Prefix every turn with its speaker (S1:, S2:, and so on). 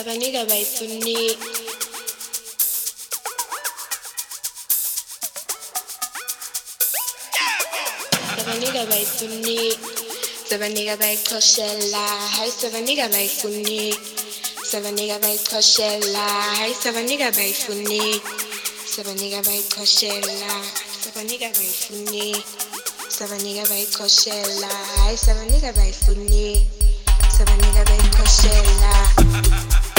S1: abaniga baitu by abaniga baitu ni abaniga baikoshela. Hai by baitu ni abaniga by hai abaniga baitu ni abaniga baikoshela. Abaniga baitu by abaniga baikoshela. Hai by baitu ni abaniga baikoshela.